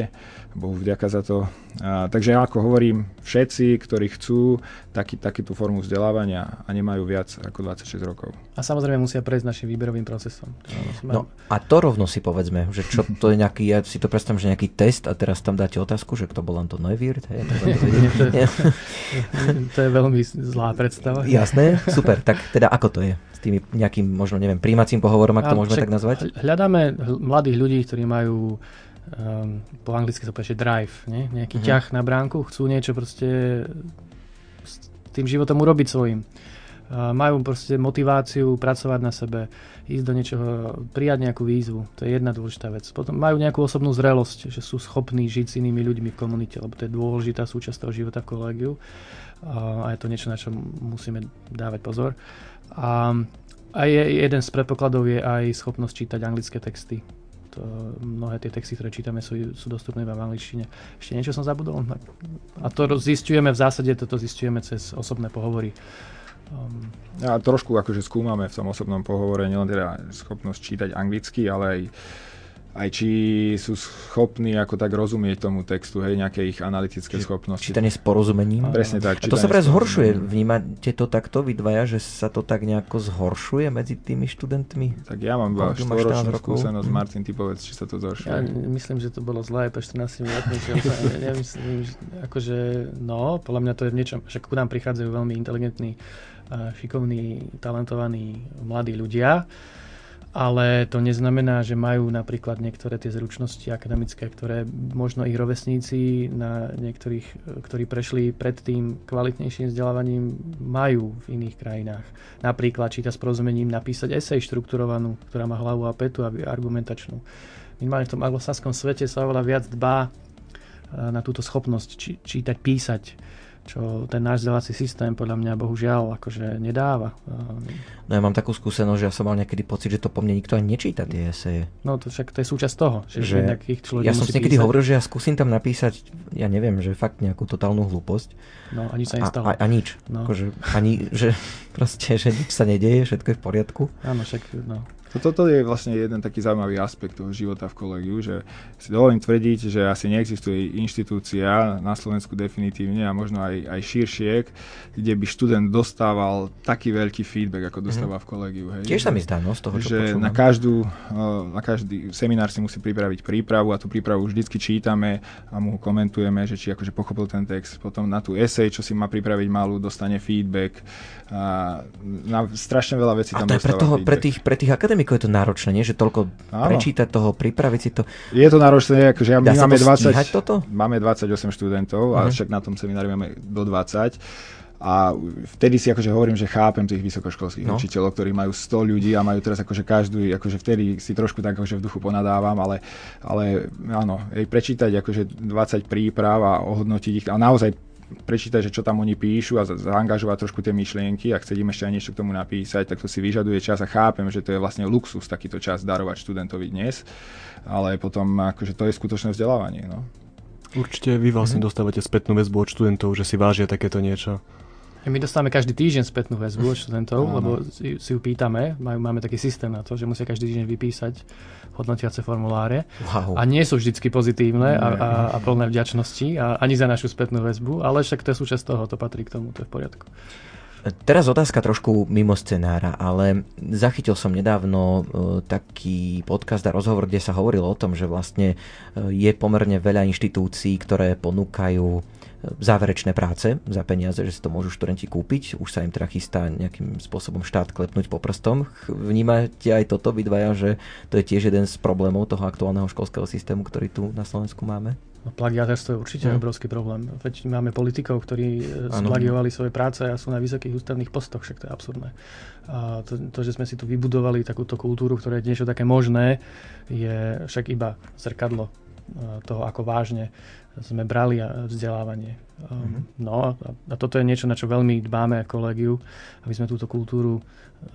Bohu vďaka za to. A, takže ako hovorím, všetci, ktorí chcú taký, takýtú formu vzdelávania a nemajú viac ako 26 rokov. A samozrejme musia prejsť našim výberovým procesom. No a to rovno si povedzme, že čo to je nejaký, ja si to predstavím, že nejaký test a teraz tam dáte otázku, že kto bol to Neuwirth. Hej, to, to je veľmi zlá predstava. Jasné, super. Tak teda ako to je? S tými nejakým, možno neviem, príjmacím pohovorom, ak to môžeme tak nazvať? Hľadáme mladých ľudí, ktorí majú um, po anglicky to povie, drive, nie? nejaký uh-huh. ťah na bránku, chcú niečo proste s tým životom urobiť svojim. Majú proste motiváciu pracovať na sebe, ísť do niečoho, prijať nejakú výzvu. To je jedna dôležitá vec. Potom majú nejakú osobnú zrelosť, že sú schopní žiť s inými ľuďmi v komunite, lebo to je dôležitá súčasť toho života v kolégiu. A je to niečo, na čo musíme dávať pozor. A, a je, jeden z predpokladov je aj schopnosť čítať anglické texty to, mnohé tie texty, ktoré čítame, sú, sú dostupné v angličtine. Ešte niečo som zabudol? A to zistujeme, v zásade toto zistujeme cez osobné pohovory. Um, a trošku akože skúmame v tom osobnom pohovore nielen teda schopnosť čítať anglicky, ale aj aj či sú schopní ako tak rozumieť tomu textu, hej, nejaké ich analytické Čiže schopnosti. Čítanie s porozumením. Presne tak. A to sa pre zhoršuje. Vnímate to takto vy dvaja, že sa to tak nejako zhoršuje medzi tými študentmi? Tak ja mám iba štvoročnú skúsenosť. Mhm. Martin, ty povedz, či sa to zhoršuje. Ja myslím, že to bolo zlé po 14 rokmi. ja, myslím, že akože, no, podľa mňa to je v niečom, však ku nám prichádzajú veľmi inteligentní, šikovní, talentovaní mladí ľudia ale to neznamená, že majú napríklad niektoré tie zručnosti akademické, ktoré možno ich rovesníci na niektorých, ktorí prešli predtým kvalitnejším vzdelávaním, majú v iných krajinách. Napríklad číta s porozumením napísať esej štrukturovanú, ktorá má hlavu a petu a argumentačnú. Minimálne v tom anglosaskom svete sa oveľa viac dbá e, na túto schopnosť či, čítať, písať čo ten náš vzdelávací systém podľa mňa bohužiaľ akože nedáva. No ja mám takú skúsenosť, že ja som mal niekedy pocit, že to po mne nikto ani nečíta tie eseje. No to však to je súčasť toho, že, že ich človek Ja som si niekedy písať. hovoril, že ja skúsim tam napísať, ja neviem, že fakt nejakú totálnu hlúposť. No a nič sa nestalo. A, a, a nič. No. Akože, ani, že proste, že nič sa nedeje, všetko je v poriadku. Áno, však no. Toto je vlastne jeden taký zaujímavý aspekt toho života v kolegiu, že si dovolím tvrdiť, že asi neexistuje inštitúcia na Slovensku definitívne a možno aj, aj širšie, kde by študent dostával taký veľký feedback, ako mhm. dostáva v kolegiu. Hej. Tiež sa mi zdá, no, z toho, že počúvam. na, každú, na každý seminár si musí pripraviť prípravu a tú prípravu vždycky čítame a mu komentujeme, že či akože pochopil ten text. Potom na tú esej, čo si má pripraviť malú, dostane feedback. A na strašne veľa vecí tam a to je pre, toho, pre tých, pre tých akademikov je to náročné, nie? Že toľko Áno. prečítať toho, pripraviť si to. Je to náročné, akože ja, my máme, 20, toto? máme 28 študentov uh-huh. a mhm. však na tom seminári máme do 20. A vtedy si akože hovorím, že chápem tých vysokoškolských no. učiteľov, ktorí majú 100 ľudí a majú teraz akože každú, akože vtedy si trošku tak akože v duchu ponadávam, ale, ale áno, prečítať akože 20 príprav a ohodnotiť ich a naozaj prečítať, že čo tam oni píšu a zaangažovať trošku tie myšlienky a chcieť im ešte aj niečo k tomu napísať, tak to si vyžaduje čas a chápem, že to je vlastne luxus takýto čas darovať študentovi dnes, ale potom akože to je skutočné vzdelávanie. No. Určite vy vlastne mm-hmm. dostávate spätnú väzbu od študentov, že si vážia takéto niečo. My dostávame každý týždeň spätnú väzbu od študentov, lebo si, si ju pýtame. Máme taký systém na to, že musia každý týždeň vypísať hodnotiace formuláre wow. a nie sú vždycky pozitívne a, a, a plné vďačnosti a ani za našu spätnú väzbu, ale však to je súčasť toho, to patrí k tomu, to je v poriadku. Teraz otázka trošku mimo scenára, ale zachytil som nedávno uh, taký podcast a rozhovor, kde sa hovorilo o tom, že vlastne uh, je pomerne veľa inštitúcií, ktoré ponúkajú záverečné práce za peniaze, že si to môžu študenti kúpiť. Už sa im teda chystá nejakým spôsobom štát klepnúť po prstom. Vnímate aj toto vydvaja, že to je tiež jeden z problémov toho aktuálneho školského systému, ktorý tu na Slovensku máme? Plagiaterstvo je určite mm. obrovský problém. Veď máme politikov, ktorí e, splagiovali svoje práce a sú na vysokých ústavných postoch, však to je absurdné. A to, to, že sme si tu vybudovali takúto kultúru, ktoré je niečo také možné, je však iba zrkadlo e, toho, ako vážne sme brali vzdelávanie. Mm-hmm. No a toto je niečo, na čo veľmi dbáme ako kolegiu, aby sme túto kultúru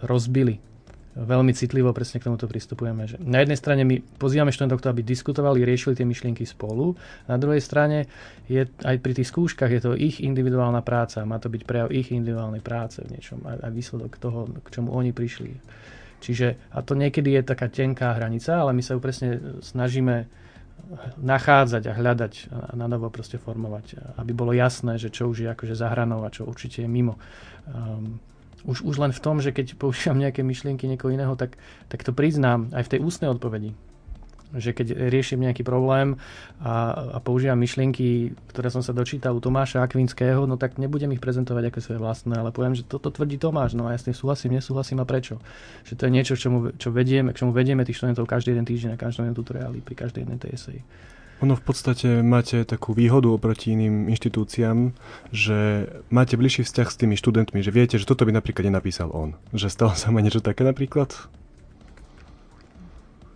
rozbili. Veľmi citlivo presne k tomuto pristupujeme. Že na jednej strane my pozývame študentov, aby diskutovali, riešili tie myšlienky spolu. Na druhej strane je aj pri tých skúškach je to ich individuálna práca. Má to byť prejav ich individuálnej práce v niečom. A, a výsledok toho, k čomu oni prišli. Čiže, a to niekedy je taká tenká hranica, ale my sa ju presne snažíme nachádzať a hľadať a na novo proste formovať, aby bolo jasné, že čo už je akože za hranou a čo určite je mimo. Um, už, už len v tom, že keď používam nejaké myšlienky niekoho iného, tak, tak to priznám aj v tej ústnej odpovedi že keď riešim nejaký problém a, a používam myšlienky, ktoré som sa dočítal u Tomáša Akvinského, no tak nebudem ich prezentovať ako svoje vlastné, ale poviem, že toto tvrdí Tomáš, no a ja s tým súhlasím, nesúhlasím a prečo. Že to je niečo, čomu, čo vedieme, k čomu vedieme tých študentov každý jeden týždeň na každom jednom tutoriáli, pri každej jednej tej eseji. Ono v podstate máte takú výhodu oproti iným inštitúciám, že máte bližší vzťah s tými študentmi, že viete, že toto by napríklad nenapísal on. Že stalo sa ma niečo také napríklad?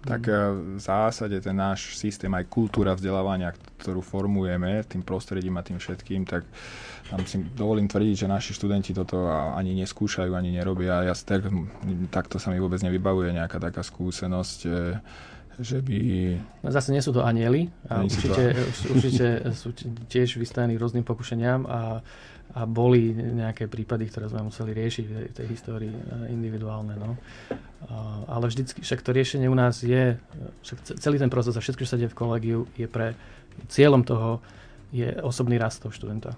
tak eh, v zásade ten náš systém, aj kultúra vzdelávania, ktorú formujeme tým prostredím a tým všetkým, tak tam si dovolím tvrdiť, že naši študenti toto ani neskúšajú, ani nerobia. Ja tak, takto sa mi vôbec nevybavuje nejaká taká skúsenosť, eh, že by... No zase nie sú to anieli a určite, to... určite sú tiež vystavení rôznym pokušeniam a a boli nejaké prípady, ktoré sme museli riešiť v tej histórii eh, individuálne. No. Ale vždycky, však to riešenie u nás je, však celý ten proces a všetko, čo sa deje v kolegiu, je pre cieľom toho je osobný rast toho študenta.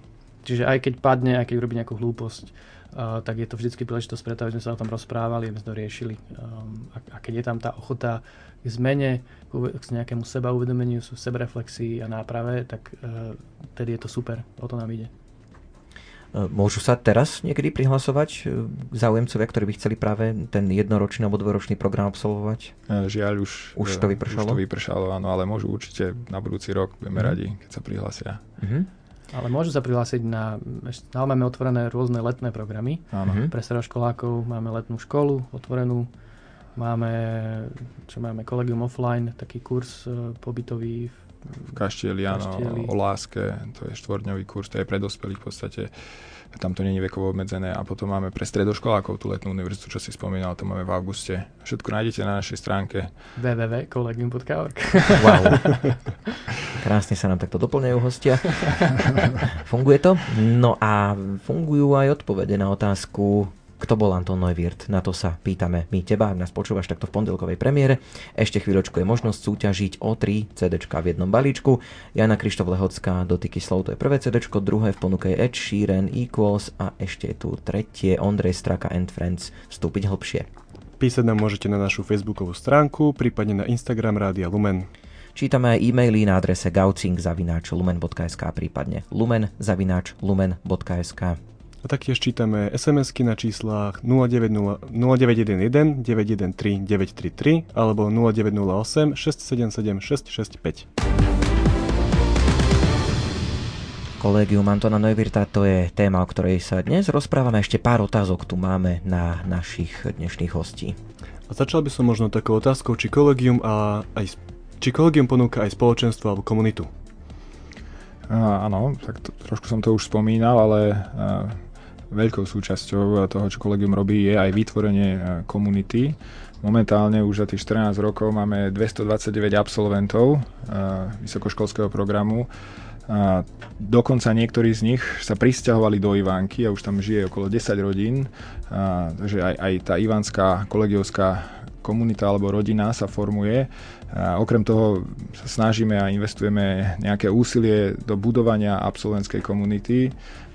Čiže aj keď padne, aj keď urobí nejakú hlúposť, uh, tak je to vždycky príležitosť preto, aby sme sa o tom rozprávali, aby sme to riešili. Um, a, a keď je tam tá ochota k zmene, k nejakému seba uvedomeniu, sebereflexii a náprave, tak uh, tedy je to super. O to nám ide. Môžu sa teraz niekedy prihlasovať záujemcovia, ktorí by chceli práve ten jednoročný alebo dvoročný program absolvovať? Žiaľ, už, už to vypršalo? Už to vypršalo, áno, ale môžu určite na budúci rok, budeme mm. radi, keď sa prihlasia. Mm-hmm. Ale môžu sa prihlásiť na... Stále máme otvorené rôzne letné programy. Áno. Mhm. Pre stredoškolákov máme letnú školu otvorenú. Máme, čo máme, Collegium Offline, taký kurz e, pobytový v Kaštieli, áno, o láske, to je štvordňový kurz, to je pre dospelých v podstate tam to není vekovo obmedzené a potom máme pre stredoškolákov tú letnú univerzitu, čo si spomínal, to máme v auguste. Všetko nájdete na našej stránke www.kolegium.org Wow. Krásne sa nám takto doplňajú hostia. Funguje to? No a fungujú aj odpovede na otázku, kto bol Anton Neuwirth? Na to sa pýtame my teba, ak nás počúvaš takto v pondelkovej premiére. Ešte chvíľočku je možnosť súťažiť o 3 CD v jednom balíčku. Jana Krištof Lehocká, Dotyky slov, to je prvé CD, druhé v ponuke Ed Sheeran, Equals a ešte je tu tretie Ondrej Straka and Friends. Vstúpiť hlbšie. Písať nám môžete na našu facebookovú stránku, prípadne na Instagram Rádia Lumen. Čítame aj e-maily na adrese gaucing.lumen.sk prípadne lumen.lumen.sk. A taktiež čítame SMS-ky na číslach 0911 913 933 alebo 0908 677 665. Kolégium Antona Neuwirta, to je téma, o ktorej sa dnes rozprávame. Ešte pár otázok tu máme na našich dnešných hostí. A začal by som možno takou otázkou, či kolegium, a aj, či kolegium ponúka aj spoločenstvo alebo komunitu. áno, tak to, trošku som to už spomínal, ale veľkou súčasťou toho, čo kolegium robí, je aj vytvorenie e, komunity. Momentálne už za tých 14 rokov máme 229 absolventov e, vysokoškolského programu. A dokonca niektorí z nich sa pristahovali do Ivánky a už tam žije okolo 10 rodín. A, takže aj, aj tá ivanská kolegiovská komunita alebo rodina sa formuje. A okrem toho sa snažíme a investujeme nejaké úsilie do budovania absolventskej komunity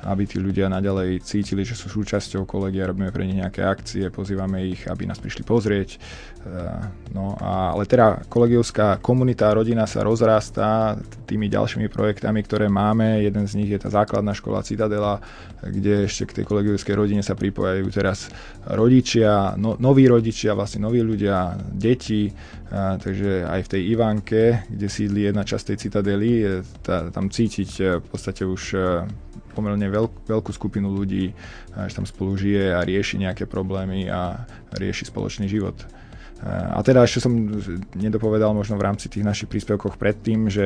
aby tí ľudia naďalej cítili, že sú súčasťou kolegia, robíme pre nich nejaké akcie, pozývame ich, aby nás prišli pozrieť. Eh, no, a, ale teda kolegiovská komunita rodina sa rozrastá tými ďalšími projektami, ktoré máme. Jeden z nich je tá základná škola Citadela, kde ešte k tej kolegiovskej rodine sa pripojajú teraz rodičia, no, noví rodičia, vlastne noví ľudia, deti, eh, takže aj v tej Ivánke, kde sídli jedna časť tej Citadely, tá, tam cítiť eh, v podstate už pomerne veľk, veľkú skupinu ľudí, že tam spolu žije a rieši nejaké problémy a rieši spoločný život. A teda ešte som nedopovedal možno v rámci tých našich príspevkoch predtým, že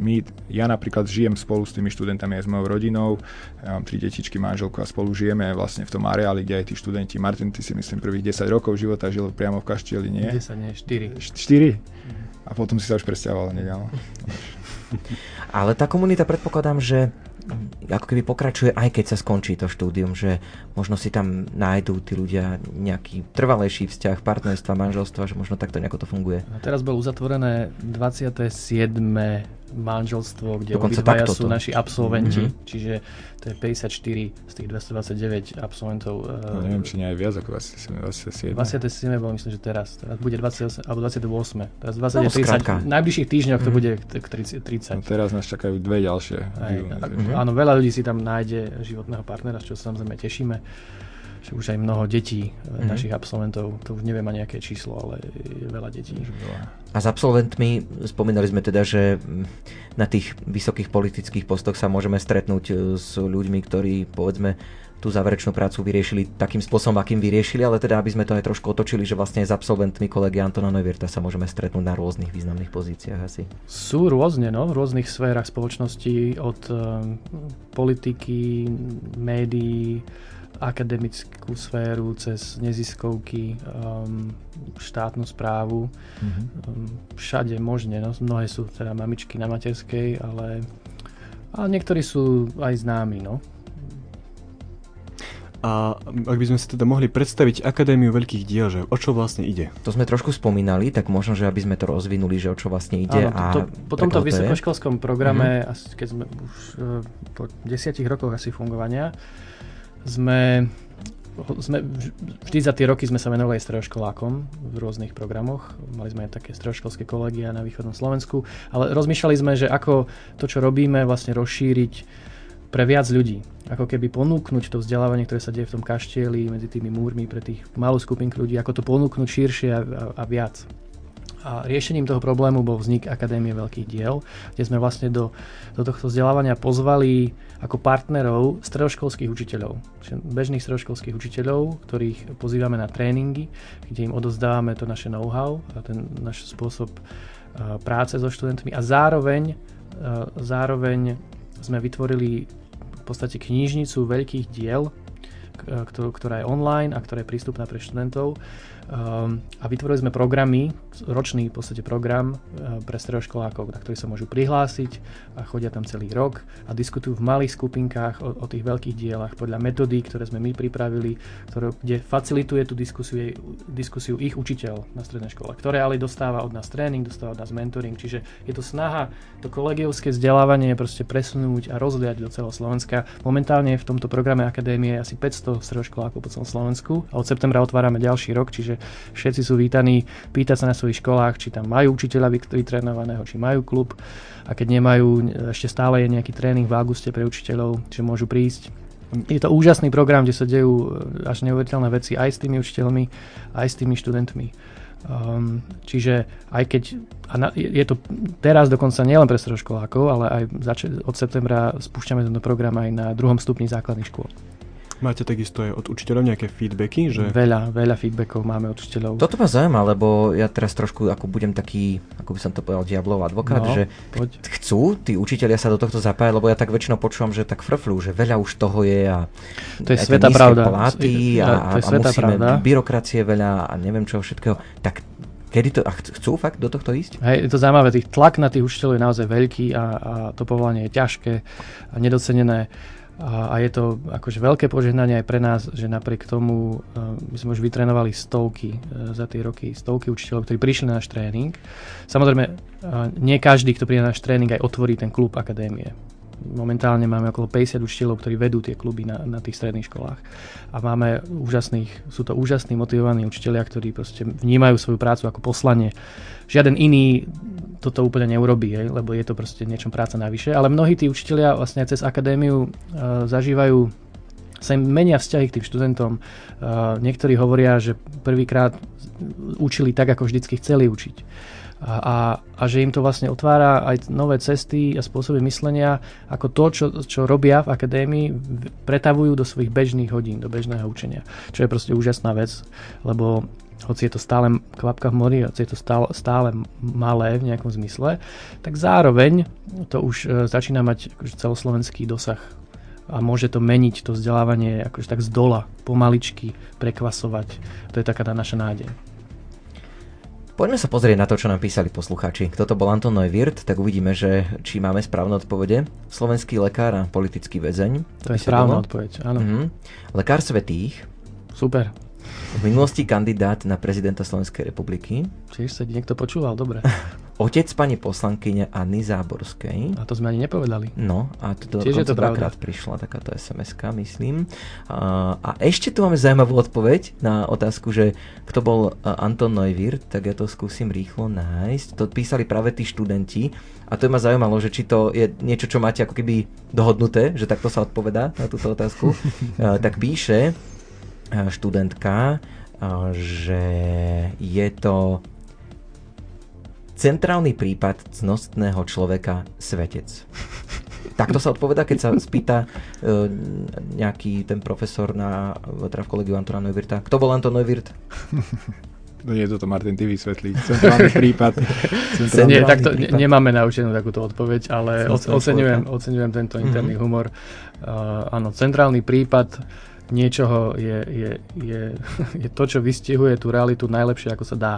my, ja napríklad žijem spolu s tými študentami aj s mojou rodinou, ja mám tri detičky, manželku a spolu žijeme vlastne v tom areáli, kde aj tí študenti, Martin, ty si myslím prvých 10 rokov života žil priamo v Kaštieli, nie? 10, nie, 4. 4? A potom si sa už presťahoval nedávno. Ale tá komunita predpokladám, že ako keby pokračuje, aj keď sa skončí to štúdium, že možno si tam nájdú tí ľudia nejaký trvalejší vzťah, partnerstva, manželstva, že možno takto nejako to funguje. A teraz bolo uzatvorené 27 manželstvo, kde obidvaja sú naši absolventi, mm-hmm. čiže to je 54 z tých 229 absolventov. No, neviem, či nie aj viac ako 27. 27 bolo myslím, že teraz. Teraz bude 28, alebo 28. Teraz 20, no, 30. V najbližších týždňoch to mhm. bude k 30. No, teraz nás čakajú dve ďalšie. Aj, mm-hmm. Áno, veľa ľudí si tam nájde životného partnera, čo sa samozrejme tešíme že už aj mnoho detí mm-hmm. našich absolventov, to už neviem ani aké číslo, ale je veľa detí. A s absolventmi spomínali sme teda, že na tých vysokých politických postoch sa môžeme stretnúť e, s ľuďmi, ktorí povedzme tú záverečnú prácu vyriešili takým spôsobom, akým vyriešili, ale teda aby sme to aj trošku otočili, že vlastne s absolventmi kolegy Antona Neuwirta sa môžeme stretnúť na rôznych významných pozíciách asi. Sú rôzne, no, v rôznych sférach spoločnosti, od um, politiky, médií, akademickú sféru, cez neziskovky, um, štátnu správu. Mm-hmm. Um, všade možne, no, mnohé sú teda mamičky na materskej, ale, ale niektorí sú aj známi. No. A ak by sme si teda mohli predstaviť Akadémiu veľkých diel, že o čo vlastne ide? To sme trošku spomínali, tak možno, že aby sme to rozvinuli, že o čo vlastne ide. Áno, to, to, po tomto vysokoškolskom programe, mm-hmm. keď sme už uh, po desiatich rokoch asi fungovania, sme, sme, vždy za tie roky sme sa venovali stredoškolákom v rôznych programoch. Mali sme aj také stredoškolské kolegia na východnom Slovensku, ale rozmýšľali sme, že ako to, čo robíme, vlastne rozšíriť pre viac ľudí. Ako keby ponúknuť to vzdelávanie, ktoré sa deje v tom kaštieli medzi tými múrmi pre tých malú skupinku ľudí, ako to ponúknuť širšie a, a, a viac. A riešením toho problému bol vznik Akadémie veľkých diel, kde sme vlastne do, do tohto vzdelávania pozvali ako partnerov stredoškolských učiteľov. Bežných stredoškolských učiteľov, ktorých pozývame na tréningy, kde im odozdávame to naše know-how a ten náš spôsob práce so študentmi a zároveň, zároveň sme vytvorili v podstate knižnicu veľkých diel, ktorá je online a ktorá je prístupná pre študentov a vytvorili sme programy, ročný v podstate program uh, pre stredoškolákov, na ktorý sa môžu prihlásiť a chodia tam celý rok a diskutujú v malých skupinkách o, o tých veľkých dielach podľa metodí, ktoré sme my pripravili, ktoré, kde facilituje tú diskusiu, diskusiu ich učiteľ na strednej škole, ktoré ale dostáva od nás tréning, dostáva od nás mentoring, čiže je to snaha to kolegiovské vzdelávanie proste presunúť a rozliať do celého Slovenska. Momentálne v tomto programe akadémie asi 500 stredoškolákov po celom Slovensku a od septembra otvárame ďalší rok, čiže že všetci sú vítaní pýtať sa na svojich školách, či tam majú učiteľa vytrénovaného, či majú klub a keď nemajú, ešte stále je nejaký tréning v auguste pre učiteľov, že môžu prísť. Je to úžasný program, kde sa dejú e, až neuveriteľné veci aj s tými učiteľmi, aj s tými študentmi. Um, čiže aj keď, a na, je to teraz dokonca nielen pre stredoškolákov, ale aj zač- od septembra spúšťame tento program aj na druhom stupni základných škôl. Máte takisto aj od učiteľov nejaké feedbacky? Že... Veľa, veľa feedbackov máme od učiteľov. Toto ma zaujíma, lebo ja teraz trošku ako budem taký, ako by som to povedal, diablov advokát, no, že poď. chcú tí učiteľia sa do tohto zapájať, lebo ja tak väčšinou počúvam, že tak frflú, že veľa už toho je a to je sveta pravda. platy a, a, a musíme pravda. byrokracie veľa a neviem čo všetkého. Tak Kedy to, a chcú fakt do tohto ísť? Hej, je to zaujímavé, tých tlak na tých učiteľov je naozaj veľký a, a to povolanie je ťažké a nedocenené. A, a je to akože veľké požehnanie aj pre nás, že napriek tomu uh, my sme už vytrenovali stovky uh, za tie roky, stovky učiteľov, ktorí prišli na náš tréning. Samozrejme, uh, nie každý, kto príde na náš tréning, aj otvorí ten klub akadémie. Momentálne máme okolo 50 učiteľov, ktorí vedú tie kluby na, na tých stredných školách. A máme úžasných, sú to úžasní, motivovaní učiteľia, ktorí proste vnímajú svoju prácu ako poslanie. Žiaden iný toto úplne neurobí, hej, lebo je to proste niečo práca navyše. Ale mnohí tí učiteľia vlastne cez akadémiu uh, zažívajú sa im menia vzťahy k tým študentom. Uh, niektorí hovoria, že prvýkrát učili tak, ako vždycky chceli učiť. A, a, že im to vlastne otvára aj nové cesty a spôsoby myslenia, ako to, čo, čo robia v akadémii, pretavujú do svojich bežných hodín, do bežného učenia. Čo je proste úžasná vec, lebo hoci je to stále kvapka v mori, hoci je to stále, stále malé v nejakom zmysle, tak zároveň to už e, začína mať akože celoslovenský dosah a môže to meniť to vzdelávanie akože tak z dola, pomaličky, prekvasovať. To je taká tá naša nádej. Poďme sa pozrieť na to, čo nám písali poslucháči. Kto to bol Anton Neuwirth, tak uvidíme, že či máme správne odpovede. Slovenský lekár a politický väzeň. To je správna odpoveď, áno. Uh-huh. Lekár svetých. Super. V minulosti kandidát na prezidenta Slovenskej republiky. Čiže sa niekto počúval, dobre. Otec pani poslankyne Anny Záborskej. A to sme ani nepovedali. No, a to Čiže je to dvakrát prišla takáto sms myslím. A, a ešte tu máme zaujímavú odpoveď na otázku, že kto bol Anton Neuwirth, tak ja to skúsim rýchlo nájsť. To písali práve tí študenti a to ma zaujímalo, že či to je niečo, čo máte ako keby dohodnuté, že takto sa odpovedá na túto otázku. a, tak píše, študentka, že je to centrálny prípad cnostného človeka svetec. Takto sa odpoveda, keď sa spýta uh, nejaký ten profesor na, teda v kolegiu Antona Neuwirta. Kto bol Anton Neuwirth? No nie, toto Martin, ty vysvetlí. Centrálny prípad. Centrálny nie, takto prípad. nemáme naučenú takúto odpoveď, ale oceňujem, oceňujem tento interný mm-hmm. humor. Uh, áno, centrálny prípad niečoho je, je, je, je to, čo vystihuje tú realitu najlepšie, ako sa dá.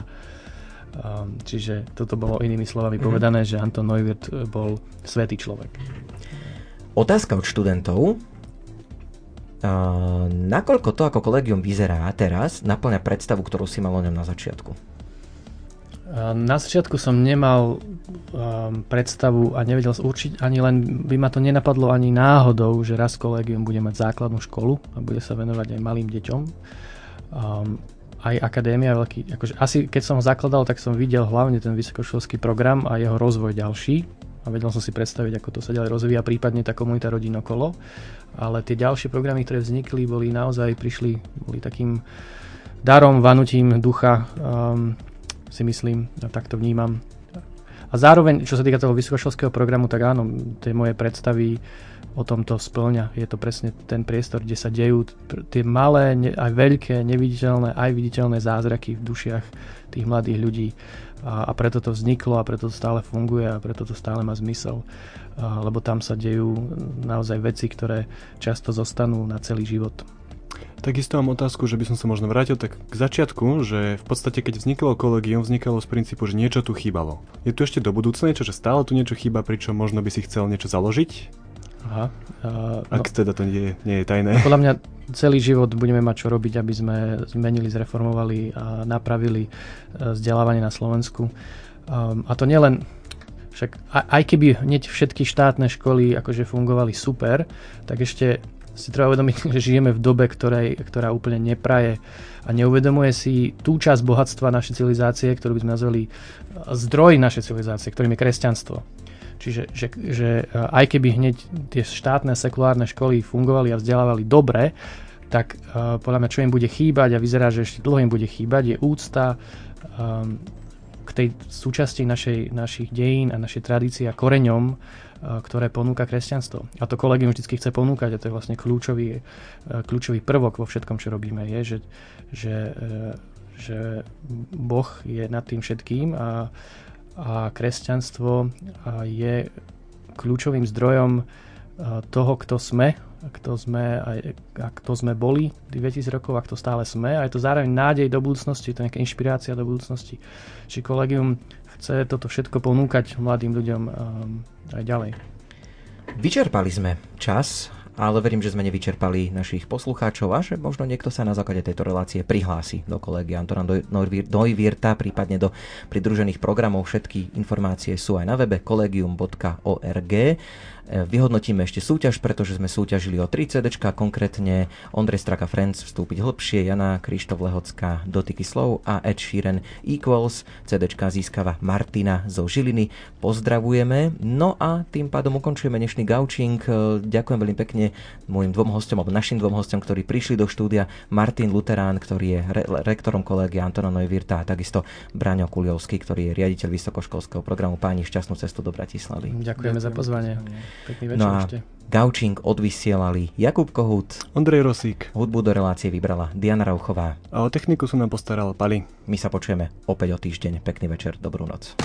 Um, čiže toto bolo inými slovami mm-hmm. povedané, že Anton Neuwirth bol svetý človek. Otázka od študentov. Uh, nakoľko to ako kolegium vyzerá teraz, naplňa predstavu, ktorú si mal o ňom na začiatku? Na začiatku som nemal um, predstavu a nevedel určiť, ani len by ma to nenapadlo ani náhodou, že raz kolegium bude mať základnú školu a bude sa venovať aj malým deťom. Um, aj akadémia veľký, akože asi keď som ho zakladal, tak som videl hlavne ten vysokoškolský program a jeho rozvoj ďalší a vedel som si predstaviť, ako to sa ďalej rozvíja, prípadne tá komunita rodín okolo. Ale tie ďalšie programy, ktoré vznikli, boli naozaj, prišli, boli takým darom, vanutím ducha um, si myslím, a tak to vnímam. A zároveň, čo sa týka toho vysokoškolského programu, tak áno, tie moje predstavy o tomto splňa. Je to presne ten priestor, kde sa dejú tie malé, aj veľké, neviditeľné, aj viditeľné zázraky v dušiach tých mladých ľudí. A, a preto to vzniklo a preto to stále funguje a preto to stále má zmysel. A, lebo tam sa dejú naozaj veci, ktoré často zostanú na celý život. Takisto mám otázku, že by som sa možno vrátil tak k začiatku, že v podstate keď vzniklo kolegium, vznikalo z princípu, že niečo tu chýbalo. Je tu ešte do budúcna niečo, že stále tu niečo chýba, pričom možno by si chcel niečo založiť? Aha. Uh, Ak no, teda to nie, nie je tajné. Podľa mňa celý život budeme mať čo robiť, aby sme zmenili, zreformovali a napravili vzdelávanie na Slovensku. Um, a to nielen však aj keby hneď všetky štátne školy akože fungovali super, tak ešte si treba uvedomiť, že žijeme v dobe, ktorej, ktorá úplne nepraje a neuvedomuje si tú časť bohatstva našej civilizácie, ktorú by sme nazvali zdroj našej civilizácie, ktorým je kresťanstvo. Čiže že, že e, aj keby hneď tie štátne sekulárne školy fungovali a vzdelávali dobre, tak uh, podľa mňa čo im bude chýbať a vyzerá, že ešte dlho im bude chýbať, je úcta um, k tej súčasti našej, našich dejín a našej tradície a koreňom, ktoré ponúka kresťanstvo. A to kolegium vždy chce ponúkať a to je vlastne kľúčový, uh, kľúčový prvok vo všetkom, čo robíme, je, že, že, uh, že Boh je nad tým všetkým a a kresťanstvo je kľúčovým zdrojom toho, kto sme, kto sme a kto sme boli 2000 rokov a kto stále sme. A je to zároveň nádej do budúcnosti, to je nejaká inšpirácia do budúcnosti. Či kolegium chce toto všetko ponúkať mladým ľuďom aj ďalej. Vyčerpali sme čas ale verím, že sme nevyčerpali našich poslucháčov a že možno niekto sa na základe tejto relácie prihlási do kolegy Antona Dojvierta, prípadne do pridružených programov. Všetky informácie sú aj na webe kolegium.org. E, vyhodnotíme ešte súťaž, pretože sme súťažili o 3 CD, konkrétne Ondrej Straka Friends vstúpiť hlbšie, Jana Krištof Lehocká Dotyky slov a Ed Sheeran Equals. CD získava Martina zo Žiliny. Pozdravujeme. No a tým pádom ukončujeme dnešný gaučing. E, ďakujem veľmi pekne môjim dvom hostom, alebo našim dvom hostom, ktorí prišli do štúdia. Martin Luterán, ktorý je re- rektorom kolegia Antona Neuwirta a takisto Braňo Kuliovský, ktorý je riaditeľ vysokoškolského programu Páni šťastnú cestu do Bratislavy. Ďakujeme, Ďakujem za pozvanie. Pekný večer no a ešte. Gaučing odvysielali Jakub Kohut, Ondrej Rosík. Hudbu do relácie vybrala Diana Rauchová. A o techniku sú nám postaral Pali. My sa počujeme opäť o týždeň. Pekný večer, dobrú noc.